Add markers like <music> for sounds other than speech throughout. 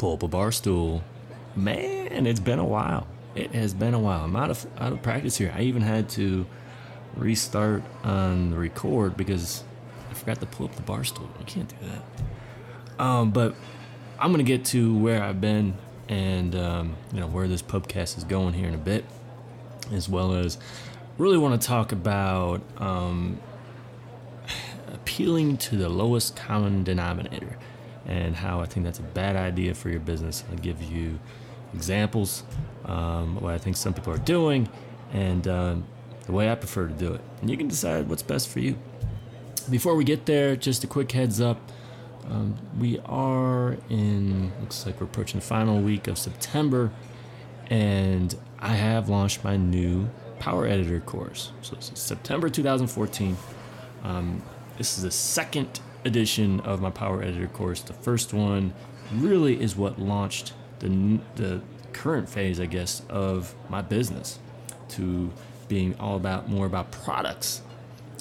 pull up a bar stool. Man, it's been a while. It has been a while. I'm out of out of practice here. I even had to restart on the record because I forgot to pull up the bar stool. I can't do that. Um, but I'm gonna get to where I've been and um, you know where this pubcast is going here in a bit, as well as really want to talk about um, appealing to the lowest common denominator and how I think that's a bad idea for your business. I'll give you examples, um, what I think some people are doing, and um, the way I prefer to do it. And you can decide what's best for you. Before we get there, just a quick heads up. Um, we are in, looks like we're approaching the final week of September, and I have launched my new Power Editor course. So September 2014. Um, this is the second edition of my Power Editor course. The first one really is what launched the, the current phase, I guess, of my business to being all about more about products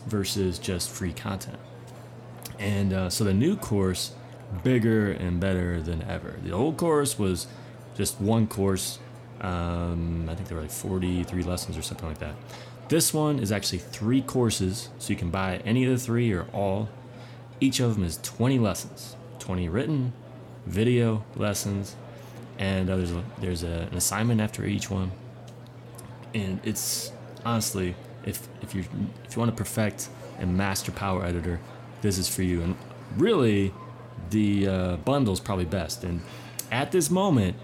versus just free content. And uh, so the new course, bigger and better than ever. The old course was just one course. Um, I think there were like 43 lessons or something like that. This one is actually three courses, so you can buy any of the three or all. Each of them is 20 lessons 20 written, video lessons, and there's, a, there's a, an assignment after each one. And it's honestly, if, if, you if you want to perfect and master Power Editor, this is for you. And really, the uh, bundle is probably best. And at this moment,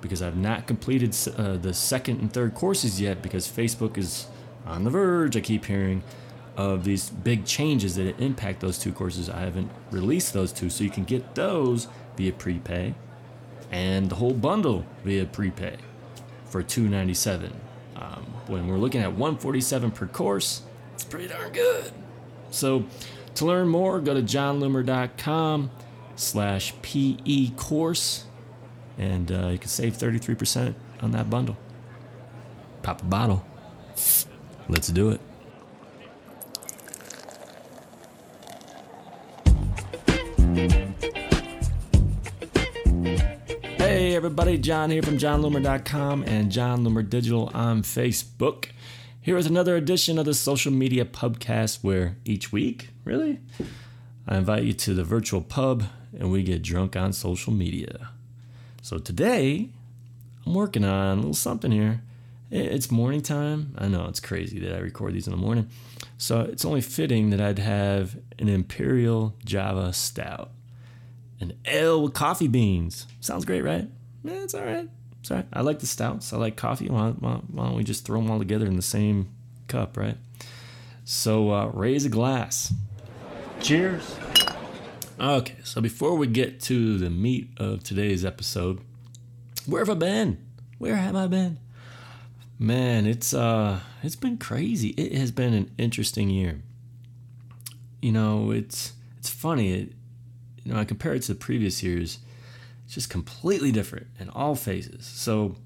because I've not completed uh, the second and third courses yet, because Facebook is on the verge, I keep hearing of these big changes that impact those two courses. I haven't released those two, so you can get those via prepay and the whole bundle via prepay for 297 um, when we're looking at 147 per course it's pretty darn good. So to learn more go to jonloomer.com slash pe course and uh, you can save 33% on that bundle. Pop a bottle. Let's do it everybody, Jon here from jonloomer.com and Jon Loomer Digital on Facebook. Here is another edition of the social media pubcast where each week, really, I invite you to the virtual pub and we get drunk on social media. So today, I'm working on a little something here. It's morning time. I know it's crazy that I record these in the morning. So it's only fitting that I'd have an Imperial Java Stout. An ale with coffee beans. Sounds great, right? Yeah, it's all right. It's all right. I like the stouts. I like coffee. Why, why, why don't we just throw them all together in the same cup, right? So uh, raise a glass. Cheers. Okay, so before we get to the meat of today's episode, where have I been? Where have I been? Man, it's uh it's been crazy. It has been an interesting year. You know, it's it's funny. It, you know, I compare it to the previous years. It's just completely different in all phases. So,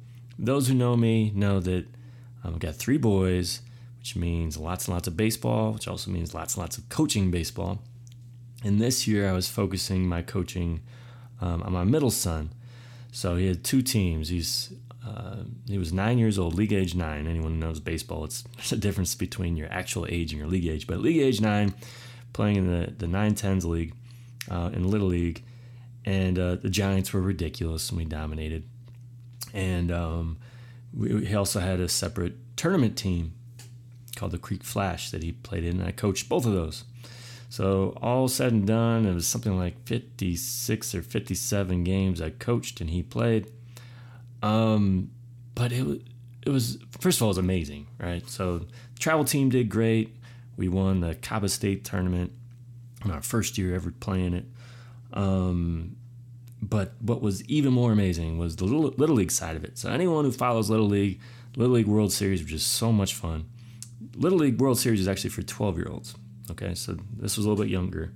those who know me know that um, I've got three boys, which means lots and lots of baseball, which also means lots and lots of coaching baseball. And this year, I was focusing my coaching um, on my middle son. So he had two teams. He's uh, he was nine years old, league age nine. Anyone who knows baseball, it's <laughs> a difference between your actual age and your league age. But league age nine, playing in the the nine tens league uh, in little league, and uh, the Giants were ridiculous, and we dominated. And um, we, he also had a separate tournament team called the Creek Flash that he played in, and I coached both of those. So all said and done, it was something like 56 or 57 games I coached and he played. Um, but it was it was first of all it was amazing, right? So the travel team did great. We won the Cabo State tournament our first year ever playing it. Um, but what was even more amazing was the little, little league side of it. So anyone who follows little league, little league World Series, which is so much fun. Little League World Series is actually for 12 year olds. Okay, so this was a little bit younger.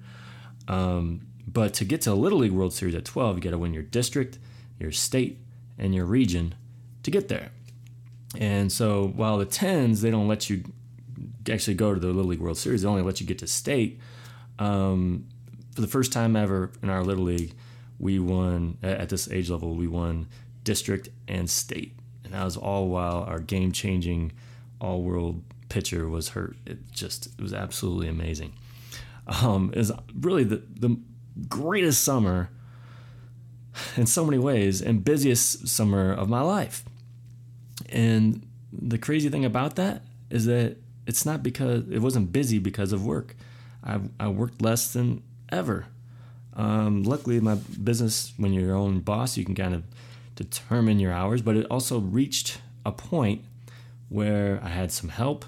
Um, but to get to a Little League World Series at 12, you got to win your district, your state, and your region to get there. And so while the 10s, they don't let you actually go to the Little League World Series, they only let you get to state. Um, for the first time ever in our Little League, we won at this age level. We won district and state, and that was all while our game changing, all world pitcher was hurt. It just it was absolutely amazing. Um, it was really the the greatest summer in so many ways and busiest summer of my life. And the crazy thing about that is that it's not because it wasn't busy because of work. I, I worked less than ever. Um, luckily, my business, when you're your own boss, you can kind of determine your hours, but it also reached a point where I had some help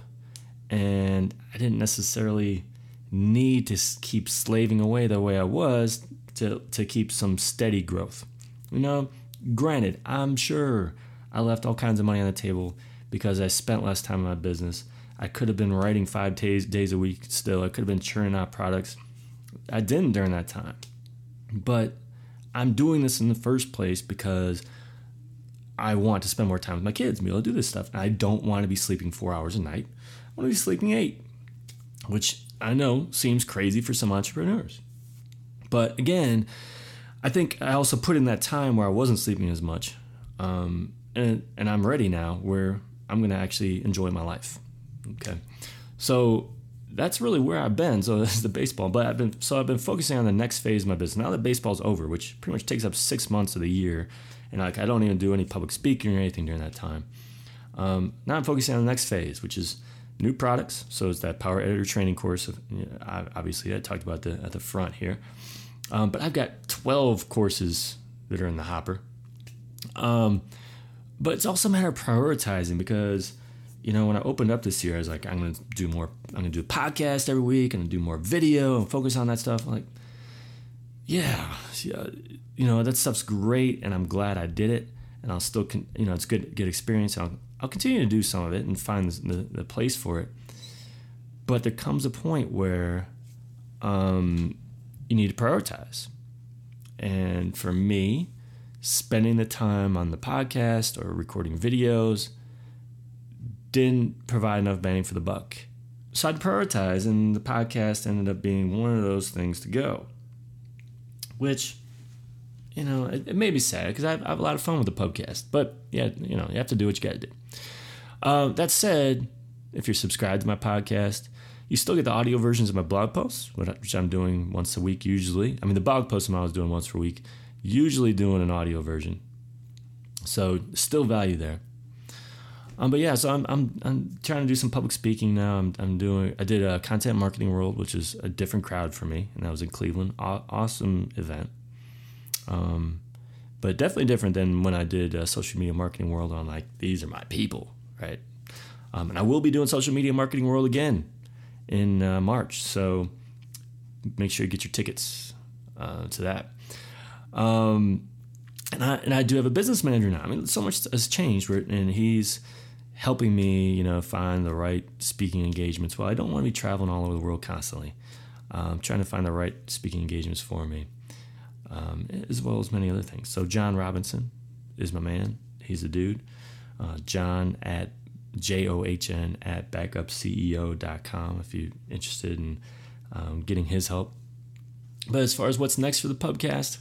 and I didn't necessarily need to keep slaving away the way I was to, to keep some steady growth. You know, granted, I'm sure I left all kinds of money on the table because I spent less time in my business. I could have been writing five days, days a week still. I could have been churning out products. I didn't during that time. But I'm doing this in the first place because I want to spend more time with my kids, be able to do this stuff. And I don't want to be sleeping four hours a night. I want to be sleeping eight, which I know seems crazy for some entrepreneurs. But again, I think I also put in that time where I wasn't sleeping as much. Um, and, and I'm ready now where I'm going to actually enjoy my life. Okay. So that's really where I've been. So <laughs> this is the baseball, but I've been so I've been focusing on the next phase of my business. Now that baseball's over, which pretty much takes up six months of the year, and like I don't even do any public speaking or anything during that time. Um, now I'm focusing on the next phase, which is new products. So it's that power editor training course. Of, you know, obviously, I talked about the at the front here, um, but I've got 12 courses that are in the hopper. Um, but it's also a matter of prioritizing because you know when I opened up this year, I was like, I'm to do more. I'm to do a podcast every week. To do more video and focus on that stuff. I'm like, yeah, yeah, you know that stuff's great, and I'm glad I did it. And I'll still, con- you know, it's good, good experience. I'll, I'll continue to do some of it and find the, the place for it. But there comes a point where um, you need to prioritize. And for me, spending the time on the podcast or recording videos didn't provide enough bang for the buck. So I'd prioritize, and the podcast ended up being one of those things to go. Which, you know, it, it may be sad because I, I, have a lot of fun with the podcast. But yeah, you know, you have to do what you got to do. Uh, that said, if you're subscribed to my podcast, you still get the audio versions of my blog posts, which I'm doing once a week usually. I mean, the blog posts I'm always doing once per week, usually doing an audio version. So still value there. Um, but yeah, so I'm, I'm I'm trying to do some public speaking now. I'm, I'm doing I did a content marketing world, which is a different crowd for me, and that was in Cleveland. Aw- awesome event. Um, but definitely different than when I did a social media marketing world. I'm like, these are my people, right? Um, and I will be doing social media marketing world again in uh, March. So make sure you get your tickets uh, to that. Um, and I and I do have a business manager now. I mean, so much has changed, and he's helping me, you know, find the right speaking engagements. Well, I don't want to be traveling all over the world constantly. Um, trying to find the right speaking engagements for me, um, as well as many other things. So John Robinson is my man. He's a dude. Uh, John at J O H N at backupceo.com if you're interested in um, getting his help. But as far as what's next for the podcast,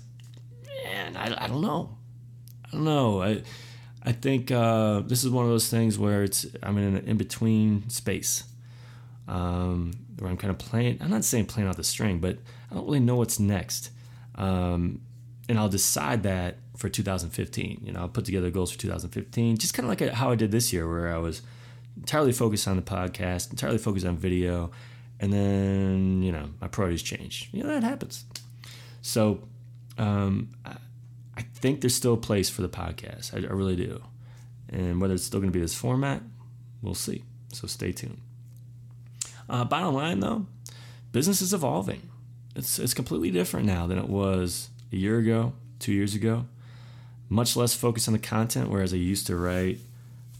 man, I, I don't know. I don't know. I I think uh, this is one of those things where it's I'm in an in between space um, where I'm kind of playing. I'm not saying playing out the string, but I don't really know what's next. Um, and I'll decide that for 2015. You know, I'll put together goals for 2015, just kind of like how I did this year, where I was entirely focused on the podcast, entirely focused on video, and then you know my priorities change. You know that happens. So um, think there's still a place for the podcast. I, I really do, and whether it's still going to be this format, we'll see. So stay tuned. Uh, bottom line, though, business is evolving. It's it's completely different now than it was a year ago, two years ago. Much less focus on the content, whereas I used to write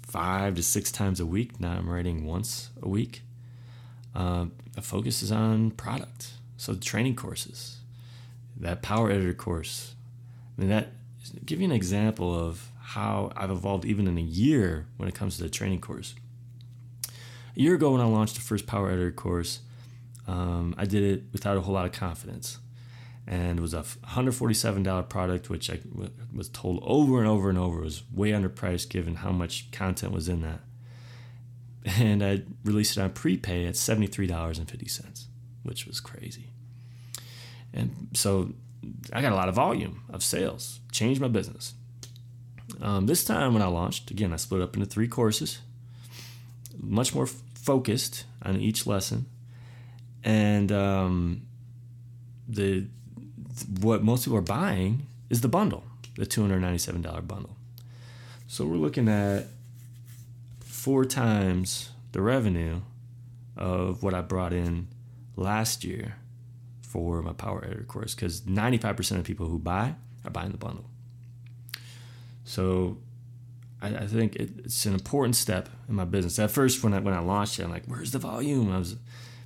five to six times a week. Now I'm writing once a week. Uh, the focus is on product. So the training courses, that Power Editor course. I mean, that give you an example of how I've evolved even in a year when it comes to the training course. A year ago, when I launched the first Power Editor course, um, I did it without a whole lot of confidence. and it was a $147 product, which I was told over and over and over was way underpriced given how much content was in that. And I released it on prepay at $73.50, which was crazy. And so I got a lot of volume of sales, changed my business. Um, this time when I launched, again, I split up into three courses, much more focused on each lesson. And um, the what most people are buying is the bundle, the $297 bundle. So we're looking at four times the revenue of what I brought in last year for my Power Editor course because 95% of people who buy are buying the bundle. So I, I think it, it's an important step in my business. At first, when I when I launched it, I'm like, "Where's the volume?" I was,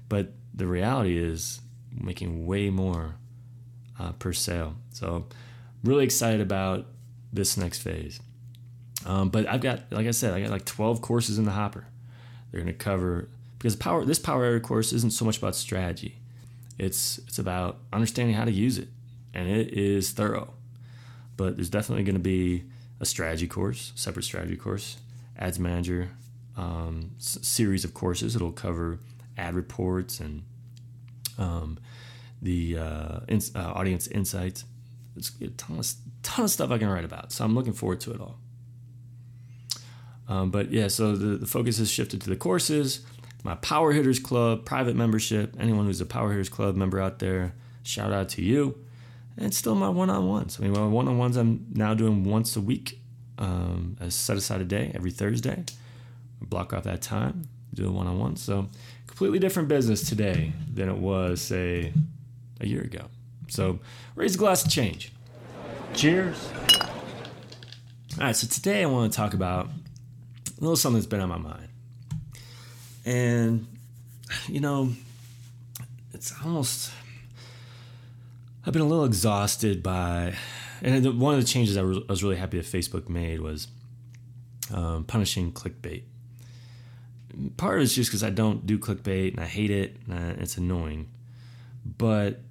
but the reality is making way more uh, per sale. So really excited about this next phase. Um, but I've got, like I said, I got like 12 courses in the hopper. They're going to cover because power. This power editor course isn't so much about strategy. It's it's about understanding how to use it, and it is thorough. But there's definitely going to be a strategy course, separate strategy course, ads manager um, s- series of courses. It'll cover ad reports and um, the uh, ins- uh, audience insights. It's a ton of, ton of stuff I can write about. So I'm looking forward to it all. Um, but yeah, so the, the focus has shifted to the courses, my Power Hitters Club, private membership. Anyone who's a Power Hitters Club member out there, shout out to you. And still my one on ones. I mean, my one on ones I'm now doing once a week, um, as set aside a day every Thursday. I block off that time, do a one on one. So completely different business today than it was, say, a year ago. So raise a glass of change. Cheers. All right, so today I want to talk about a little something that's been on my mind. And, you know, it's almost, I've been a little exhausted by, and one of the changes I was really happy that Facebook made was um, punishing clickbait. Part of it's just because I don't do clickbait and I hate it and it's annoying. But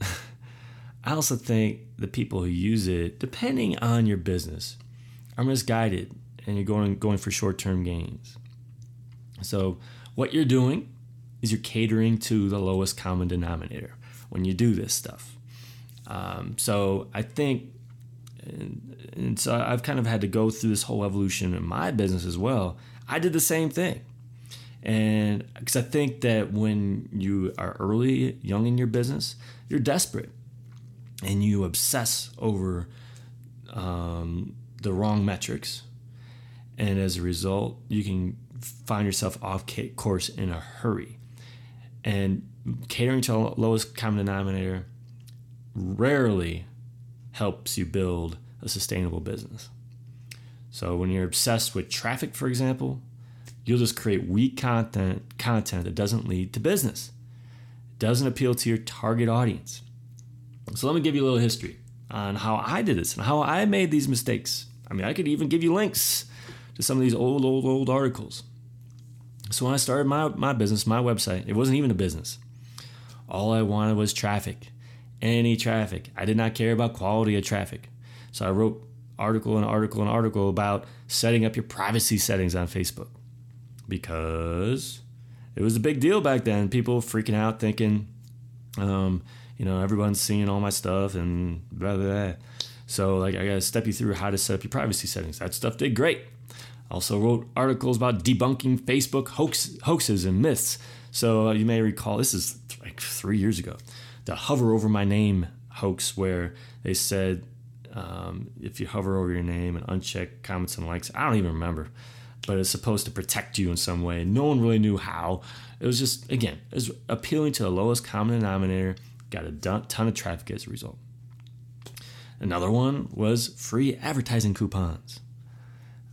<laughs> I also think the people who use it, depending on your business, are misguided and you're going going for short-term gains. So what you're doing is you're catering to the lowest common denominator when you do this stuff. Um, so I think, and, and so I've kind of had to go through this whole evolution in my business as well. I did the same thing. And because I think that when you are early, young in your business, you're desperate and you obsess over um, the wrong metrics. And as a result, you can find yourself off course in a hurry. And catering to the lowest common denominator rarely helps you build a sustainable business. So when you're obsessed with traffic, for example, you'll just create weak content content that doesn't lead to business. It doesn't appeal to your target audience. So let me give you a little history on how I did this and how I made these mistakes. I mean, I could even give you links to some of these old, old, old articles. So when I started my, my business, my website, it wasn't even a business. All I wanted was traffic, any traffic. I did not care about quality of traffic. So I wrote article and article and article about setting up your privacy settings on Facebook because it was a big deal back then. People freaking out thinking, um, you know, everyone's seeing all my stuff and blah, blah, blah. So, like, I got to step you through how to set up your privacy settings. That stuff did great. Also wrote articles about debunking Facebook hoax, hoaxes and myths. So uh, you may recall this is like three years ago, the hover over my name hoax, where they said um, if you hover over your name and uncheck comments and likes, I don't even remember, but it's supposed to protect you in some way. No one really knew how. It was just again, it was appealing to the lowest common denominator. Got a ton of traffic as a result. Another one was free advertising coupons.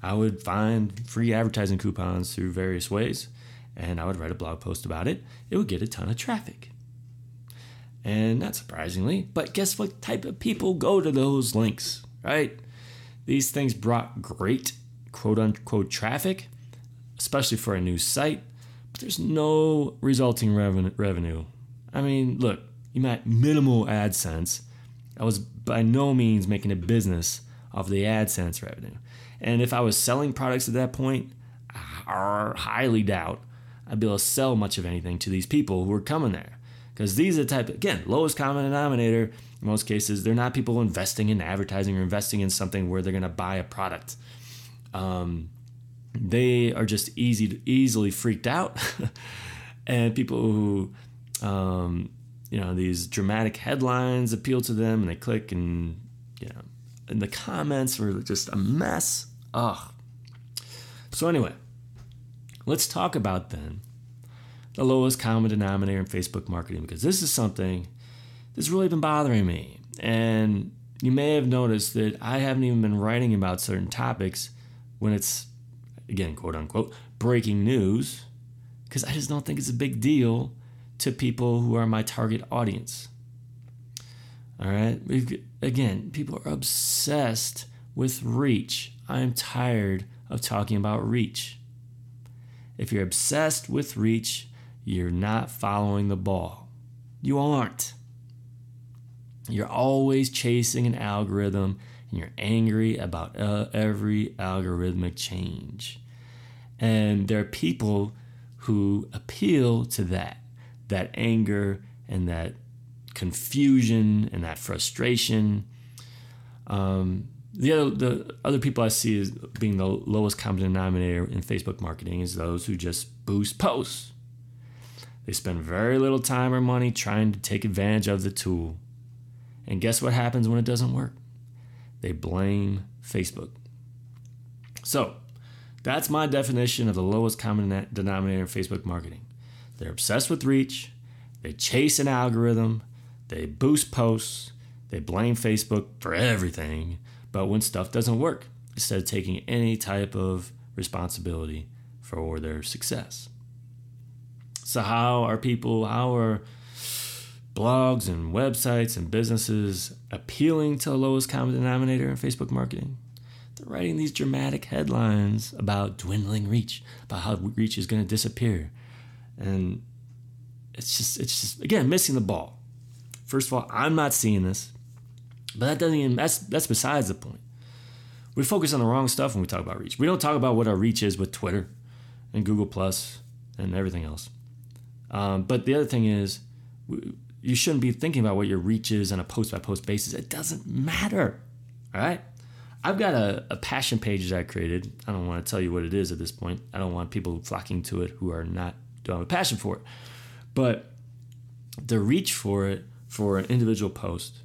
I would find free advertising coupons through various ways, and I would write a blog post about it. It would get a ton of traffic. And not surprisingly, but guess what type of people go to those links, right? These things brought great quote unquote traffic, especially for a new site, but there's no resulting revenue. I mean, look, you might minimal AdSense, I was by no means making a business off the AdSense revenue. And if I was selling products at that point, I highly doubt I'd be able to sell much of anything to these people who are coming there. Because these are the type, again, lowest common denominator. In most cases, they're not people investing in advertising or investing in something where they're going to buy a product. Um, they are just easy, easily freaked out, <laughs> and people who, um, you know, these dramatic headlines appeal to them, and they click, and you know, and the comments were just a mess. Ugh. So anyway, let's talk about then the lowest common denominator in Facebook marketing because this is something that's really been bothering me. And you may have noticed that I haven't even been writing about certain topics when it's, again, quote unquote, breaking news because I just don't think it's a big deal to people who are my target audience. All right. Again, people are obsessed with reach. I am tired of talking about reach. If you're obsessed with reach, you're not following the ball. You aren't. You're always chasing an algorithm and you're angry about uh, every algorithmic change. And there are people who appeal to that, that anger and that confusion and that frustration. Um, the other, the other people I see as being the lowest common denominator in Facebook marketing is those who just boost posts. They spend very little time or money trying to take advantage of the tool. And guess what happens when it doesn't work? They blame Facebook. So, that's my definition of the lowest common denominator in Facebook marketing. They're obsessed with reach, they chase an algorithm, they boost posts, they blame Facebook for everything, but when stuff doesn't work, instead of taking any type of responsibility for their success. So, how are people, how are blogs and websites and businesses appealing to the lowest common denominator in Facebook marketing? They're writing these dramatic headlines about dwindling reach, about how reach is going to disappear. And it's just, it's just, again, missing the ball. First of all, I'm not seeing this, but that doesn't even that's that's besides the point. We focus on the wrong stuff when we talk about reach. We don't talk about what our reach is with Twitter and Google Plus and everything else. Um, but the other thing is, you shouldn't be thinking about what your reach is on a post by post basis. It doesn't matter. All right. I've got a, a, passion page that I created. I don't want to tell you what it is at this point. I don't want people flocking to it who are not don't have a passion for it. But the reach for it for an individual post,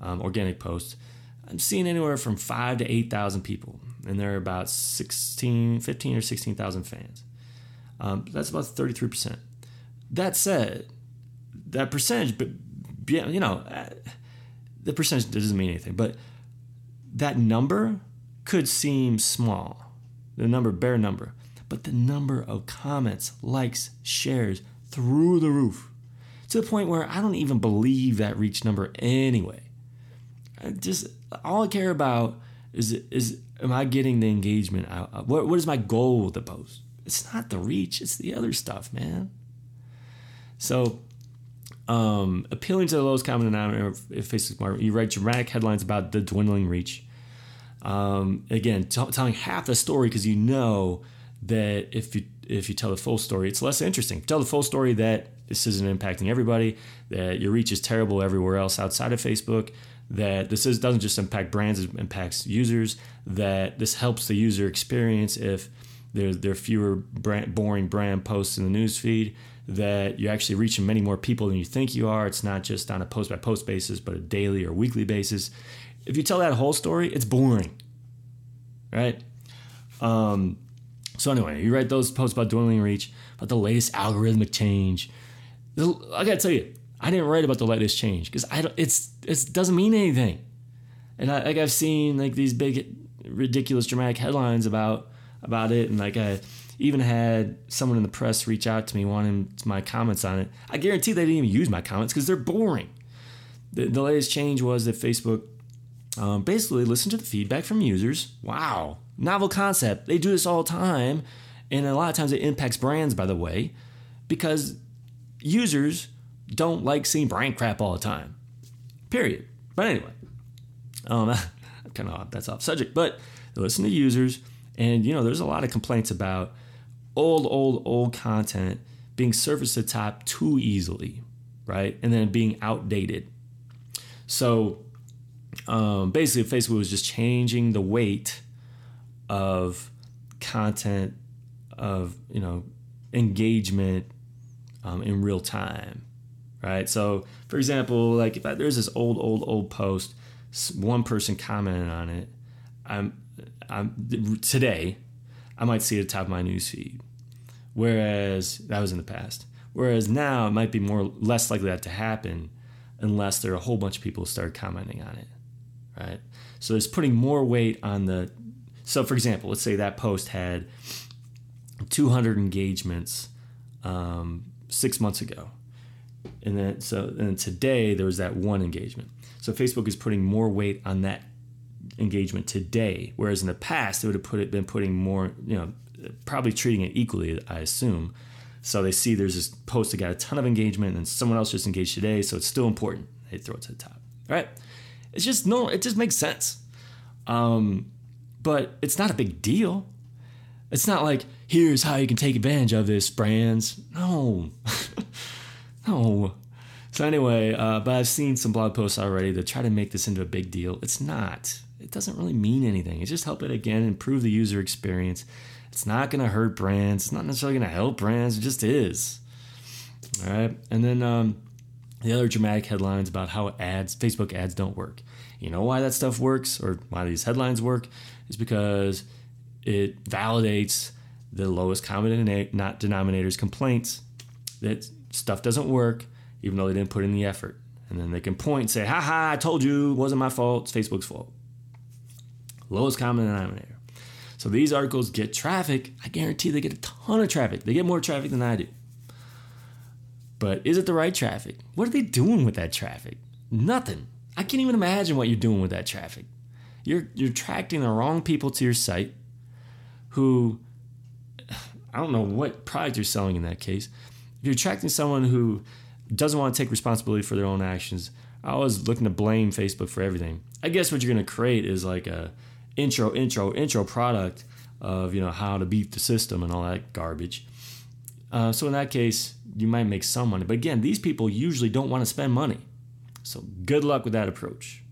um, organic post, I'm seeing anywhere from five to 8,000 people. And there are about 16, 15 or 16,000 fans. Um, that's about 33%. That said, that percentage, but you know, uh, the percentage doesn't mean anything, but that number could seem small, the number, bare number, but the number of comments, likes, shares through the roof to the point where I don't even believe that reach number anyway. I just all I care about is is am I getting the engagement out? What what is my goal with the post? It's not the reach, it's the other stuff, man. So um, appealing to the lowest common denominator of Facebook marketing, you write dramatic headlines about the dwindling reach. Um, again, t- telling half the story because you know that if you if you tell the full story, it's less interesting. Tell the full story that this isn't impacting everybody, that your reach is terrible everywhere else outside of Facebook, that this is, doesn't just impact brands, it impacts users, that this helps the user experience if there, there are fewer brand, boring brand posts in the newsfeed, that you're actually reaching many more people than you think you are. It's not just on a post by post basis, but a daily or weekly basis. If you tell that whole story, it's boring, right? Um, so anyway, you write those posts about dwindling reach, about the latest algorithmic change. I gotta tell you, I didn't write about the latest change because I don't. It's it doesn't mean anything. And I, like I've seen like these big, ridiculous, dramatic headlines about about it, and like I even had someone in the press reach out to me wanting my comments on it. I guarantee they didn't even use my comments because they're boring. The, the latest change was that Facebook um, basically listened to the feedback from users. Wow, Novel concept. They do this all the time. And a lot of times it impacts brands, by the way, because users don't like seeing brand crap all the time. Period. But anyway, um, <laughs> kind of that's off subject. But listen to users, and you know, there's a lot of complaints about old, old, old content being surfaced to top too easily, right? And then being outdated. So um, basically, Facebook was just changing the weight of content, of you know, engagement um, in real time, right? So, for example, like if I, there's this old, old, old post, one person commented on it, I'm, I'm today, I might see it at the top of my newsfeed, whereas that was in the past. Whereas now it might be more less likely that to happen unless there are a whole bunch of people start commenting on it, right? So it's putting more weight on the. So for example, let's say that post had 200 engagements um, six months ago, and then so and today there was that one engagement. So Facebook is putting more weight on that engagement today, whereas in the past it would have put it been putting more, you know, probably treating it equally, I assume. So they see there's this post that got a ton of engagement and someone else just engaged today, so it's still important. They throw it to the top. All right. It's just no, it just makes sense. Um, but it's not a big deal. It's not like here's how you can take advantage of this, brands. No, <laughs> no. So anyway, uh, but I've seen some blog posts already that try to make this into a big deal. It's not. It doesn't really mean anything. It's just help it again improve the user experience it's not going to hurt brands. It's not necessarily going to help brands. It just is. All right. And then um, the other dramatic headlines about how ads, Facebook ads don't work. You know why that stuff works or why these headlines work is because it validates the lowest common denominator's complaints that stuff doesn't work even though they didn't put in the effort. And then they can point and say, ha ha, I told you, it wasn't my fault, it's Facebook's fault. Lowest common denominator. So these articles get traffic. I guarantee they get a ton of traffic. They get more traffic than I do. But is it the right traffic? What are they doing with that traffic? Nothing. I can't even imagine what you're doing with that traffic. You're you're attracting the wrong people to your site who <sighs> I don't know what product you're selling in that case. If you're attracting someone who doesn't want to take responsibility for their own actions, I was looking to blame Facebook for everything. I guess what you're going to create is like a intro, intro, intro product of you know how to beat the system and all that garbage. Uh, so in that case, you might make some money. But again, these people usually don't want to spend money. So good luck with that approach.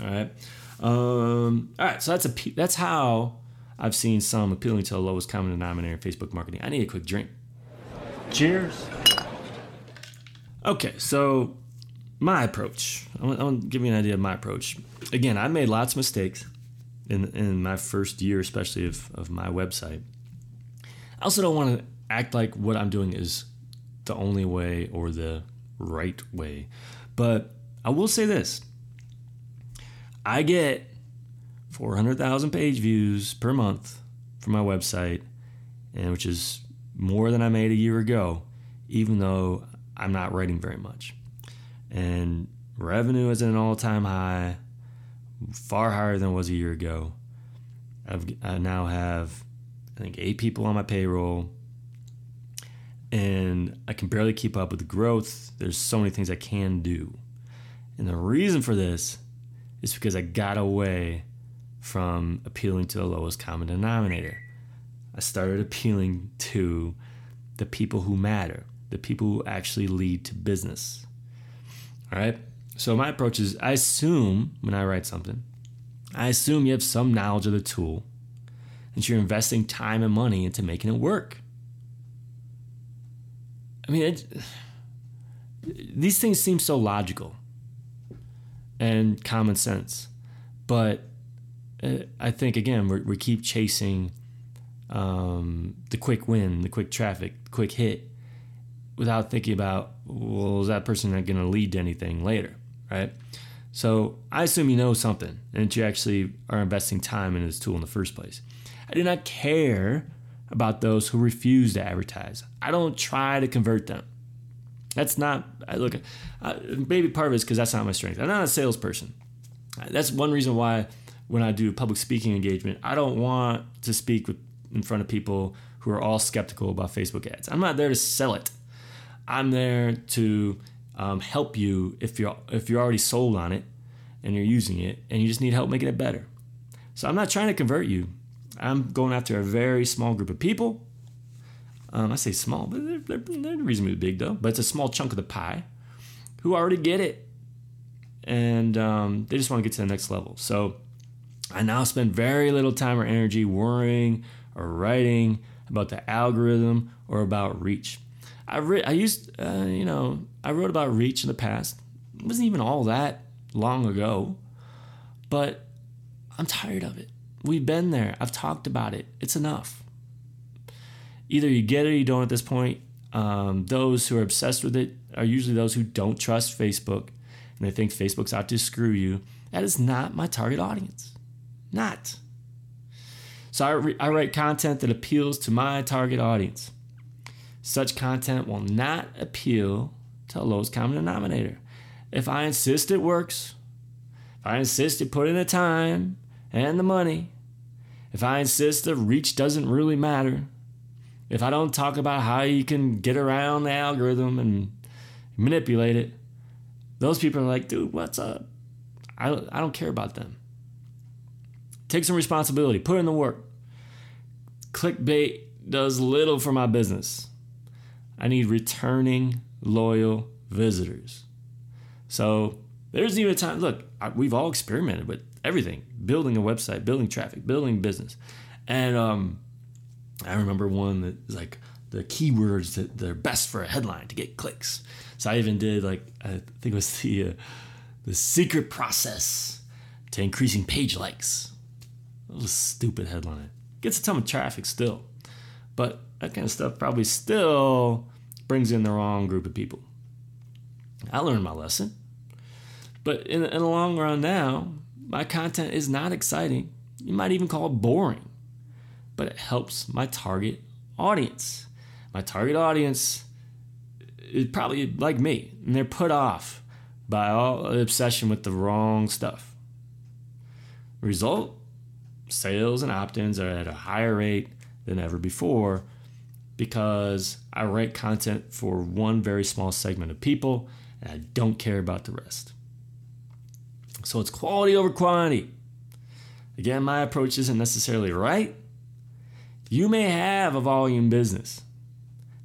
All right. Um, all right. So that's a that's how I've seen some appealing to the lowest common denominator in Facebook marketing. I need a quick drink. Cheers. Okay, so my approach. I want, I want to give you an idea of my approach. Again, I made lots of mistakes in in my first year, especially of, of my website. I also don't want to act like what I'm doing is the only way or the right way. But I will say this. I get 400,000 page views per month for my website, and which is more than I made a year ago, even though I'm not writing very much and revenue is at an all-time high, far higher than it was a year ago. I've, I now have, I think, eight people on my payroll, and I can barely keep up with the growth. There's so many things I can do, and the reason for this is because I got away from appealing to the lowest common denominator. I started appealing to the people who matter, the people who actually lead to business. All right. So my approach is I assume when I write something, I assume you have some knowledge of the tool and you're investing time and money into making it work. I mean, it, these things seem so logical and common sense, but I think again we keep chasing um, the quick win, the quick traffic, quick hit, without thinking about, well, is that person not going to lead to anything later, right? So I assume you know something and that you actually are investing time in this tool in the first place. I do not care about those who refuse to advertise. I don't try to convert them. That's not, I look, uh, maybe part of it is because that's not my strength. I'm not a salesperson. That's one reason why when I do public speaking engagement, I don't want to speak with, in front of people who are all skeptical about Facebook ads. I'm not there to sell it. I'm there to um, help you if you're if you're already sold on it and you're using it and you just need help making it better. So I'm not trying to convert you. I'm going after a very small group of people. Um, I say small, but they're, they're, they're reasonably big though. But it's a small chunk of the pie who already get it, and um, they just want to get to the next level. So I now spend very little time or energy worrying or writing about the algorithm or about reach. I re- I used uh, you know I wrote about reach in the past. It wasn't even all that long ago, but I'm tired of it. We've been there. I've talked about it. It's enough. Either you get it or you don't at this point. Um, those who are obsessed with it are usually those who don't trust Facebook and they think Facebook's out to screw you. That is not my target audience. Not. So I, re- I write content that appeals to my target audience. Such content will not appeal to the lowest common denominator. If I insist it works, if I insist you put in the time and the money, if I insist the reach doesn't really matter, if I don't talk about how you can get around the algorithm and manipulate it, those people are like, dude, what's up? I, I don't care about them. Take some responsibility, put in the work. Clickbait does little for my business. I need returning loyal visitors. So there's even a time, look, we've all experimented with everything building a website, building traffic, building business. And um, I remember one that like the keywords that they're best for a headline to get clicks. So I even did like, I think it was the, uh, the secret process to increasing page likes. Stupid headline. Gets a ton of traffic still. But that kind of stuff probably still brings in the wrong group of people. I learned my lesson. But in, in the long run now, my content is not exciting. You might even call it boring. But it helps my target audience. My target audience is probably like me, and they're put off by all the obsession with the wrong stuff. Result sales and opt ins are at a higher rate than ever before because I write content for one very small segment of people and I don't care about the rest. So it's quality over quantity. Again, my approach isn't necessarily right. You may have a volume business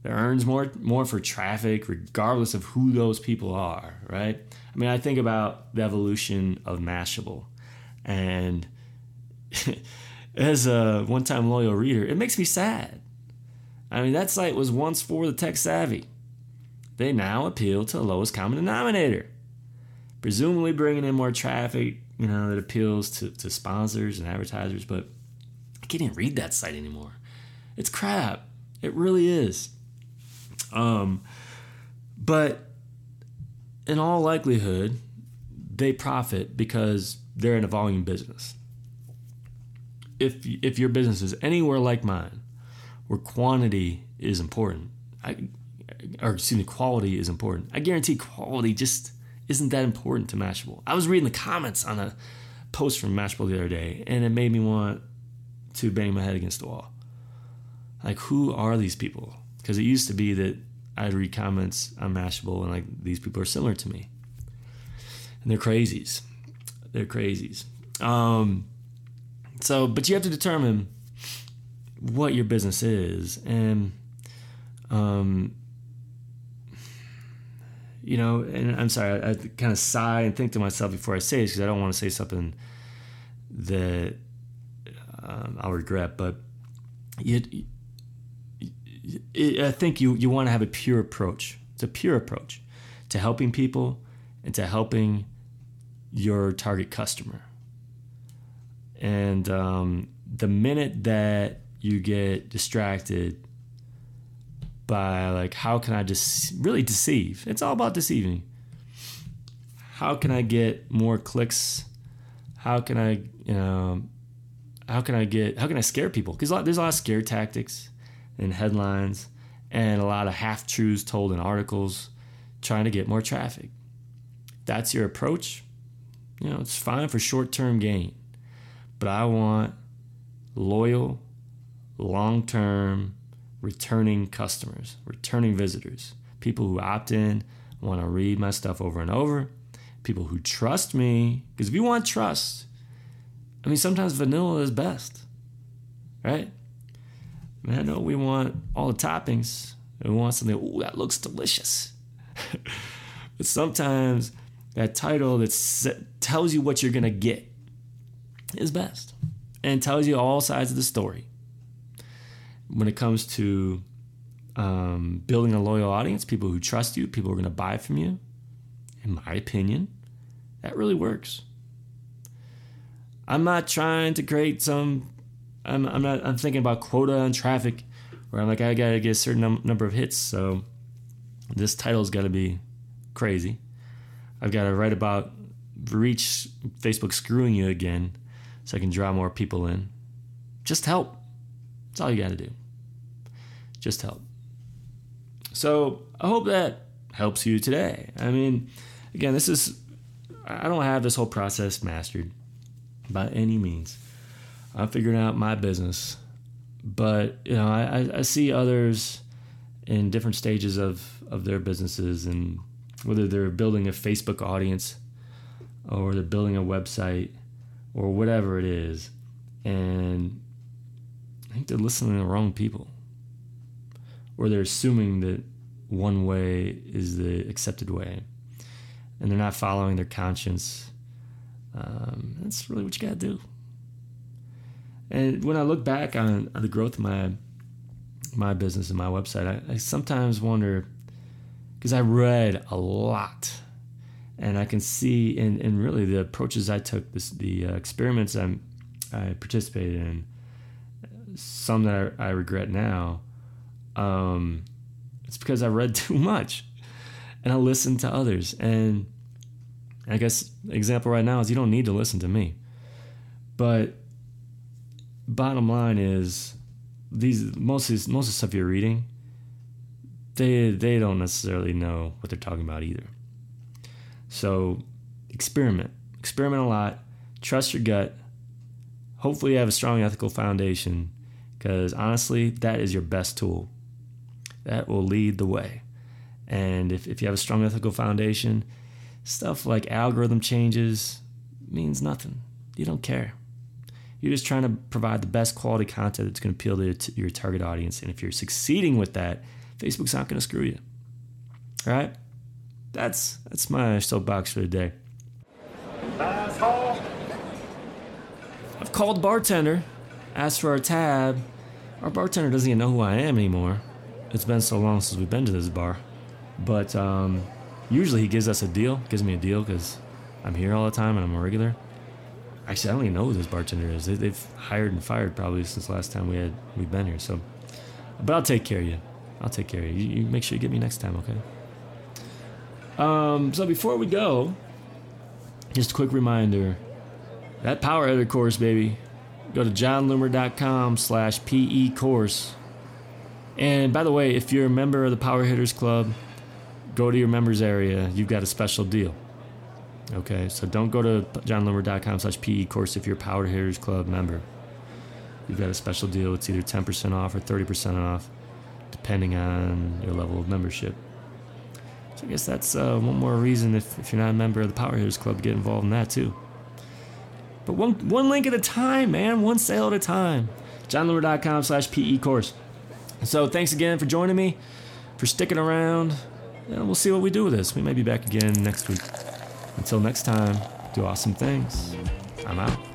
that earns more more for traffic regardless of who those people are, right? I mean, I think about the evolution of Mashable and <laughs> as a one-time loyal reader, it makes me sad. I mean, that site was once for the tech savvy. They now appeal to the lowest common denominator presumably bringing in more traffic, you know, that appeals to, to sponsors and advertisers, but I can't even read that site anymore. It's crap. It really is. Um, but in all likelihood, they profit because they're in a volume business. If if your business is anywhere like mine, where quantity is important, I, or excuse me, quality is important. I guarantee quality just isn't that important to Mashable. I was reading the comments on a post from Mashable the other day, and it made me want to bang my head against the wall. Like, who are these people? Because it used to be that I'd read comments on Mashable, and like these people are similar to me, and they're crazies. They're crazies. Um, so, but you have to determine what your business is, and um, you know, and I'm sorry, I, I kind of sigh and think to myself before I say this because I don't want to say something that um, I'll regret. But you, I think you you want to have a pure approach. It's a pure approach to helping people and to helping your target customer. And um, the minute that you get distracted by like how can I just really deceive? It's all about deceiving. How can I get more clicks? How can I, you know, how can I get how can I scare people? Because there's a lot of scare tactics and headlines and a lot of half truths told in articles trying to get more traffic. That's your approach. You know, it's fine for short term gain, but I want loyal, long term returning customers, returning visitors, people who opt in want to read my stuff over and over. People who trust me, because if you want trust, I mean, sometimes vanilla is best, right? I, I know we want all the toppings. We want something, ooh, that looks delicious. <laughs> but sometimes that title that tells you what you're going to get is best and tells you all sides of the story. When it comes to um, building a loyal audience, people who trust you, people who are going to buy from you, in my opinion, that really works. I'm not trying to create some. I'm, I'm not. I'm thinking about quota and traffic, where I'm like I gotta get a certain num- number of hits. So this title's got to be crazy. I've got to write about reach Facebook screwing you again, so I can draw more people in. Just help. That's all you got to do. Just help. So I hope that helps you today. I mean, again, this is, I don't have this whole process mastered by any means. I'm figuring out my business. But, you know, I, I see others in different stages of, of their businesses and whether they're building a Facebook audience or they're building a website or whatever it is. And I think they're listening to the wrong people or they're assuming that one way is the accepted way and they're not following their conscience. Um, that's really what you got to do. And when I look back on, on, the growth of my my business and my website, I, I sometimes wonder because I read a lot, and I can see in, in really the approaches I took, this, the uh, experiments i I participated in, some that I, I regret now um, it's because I read <laughs> too much and I listened to others. And I guess example right now is you don't need to listen to me. But bottom line is these most of, most of the stuff you're reading, they they don't necessarily know what they're talking about either. So experiment. Experiment a lot. Trust your gut. Hopefully you have a strong ethical foundation because honestly, that is your best tool that will lead the way. And if, if you have a strong ethical foundation, stuff like algorithm changes means nothing. You don't care. You're just trying to provide the best quality content that's going to appeal to your target audience. And if you're succeeding with that, Facebook's not going to screw you. All right? That's that's my soapbox for the day. Asshole. I've called bartender, asked for our tab. Our bartender doesn't even know who I am anymore. It's been so long since we've been to this bar. But um, usually he gives us a deal, gives me a deal because I'm here all the time and I'm a regular. Actually, I don't even know who this bartender is. They, have hired and fired probably since last time we had we've been here. So, but I'll take care of you. I'll take care of you. You, you make sure you get me next time, okay? Um, so before we go, just a quick reminder: that Power Editor course, baby. Go to jonloomer.com slash PE course and by the way, if you're a member of the Power Hitters Club, go to your members area. You've got a special deal. Okay, so don't go to jonloomer.com slash PE course if you're a Power Hitters Club member. You've got a special deal. It's either 10% off or 30% off, depending on your level of membership. So I guess that's uh, one more reason if, if you're not a member of the Power Hitters Club to get involved in that too. But one, one link at a time, man. One sale at a time. jonloomer.com slash PE course. So thanks again for joining me, for sticking around. And we'll see what we do with this. We may be back again next week. Until next time, do awesome things. I'm out.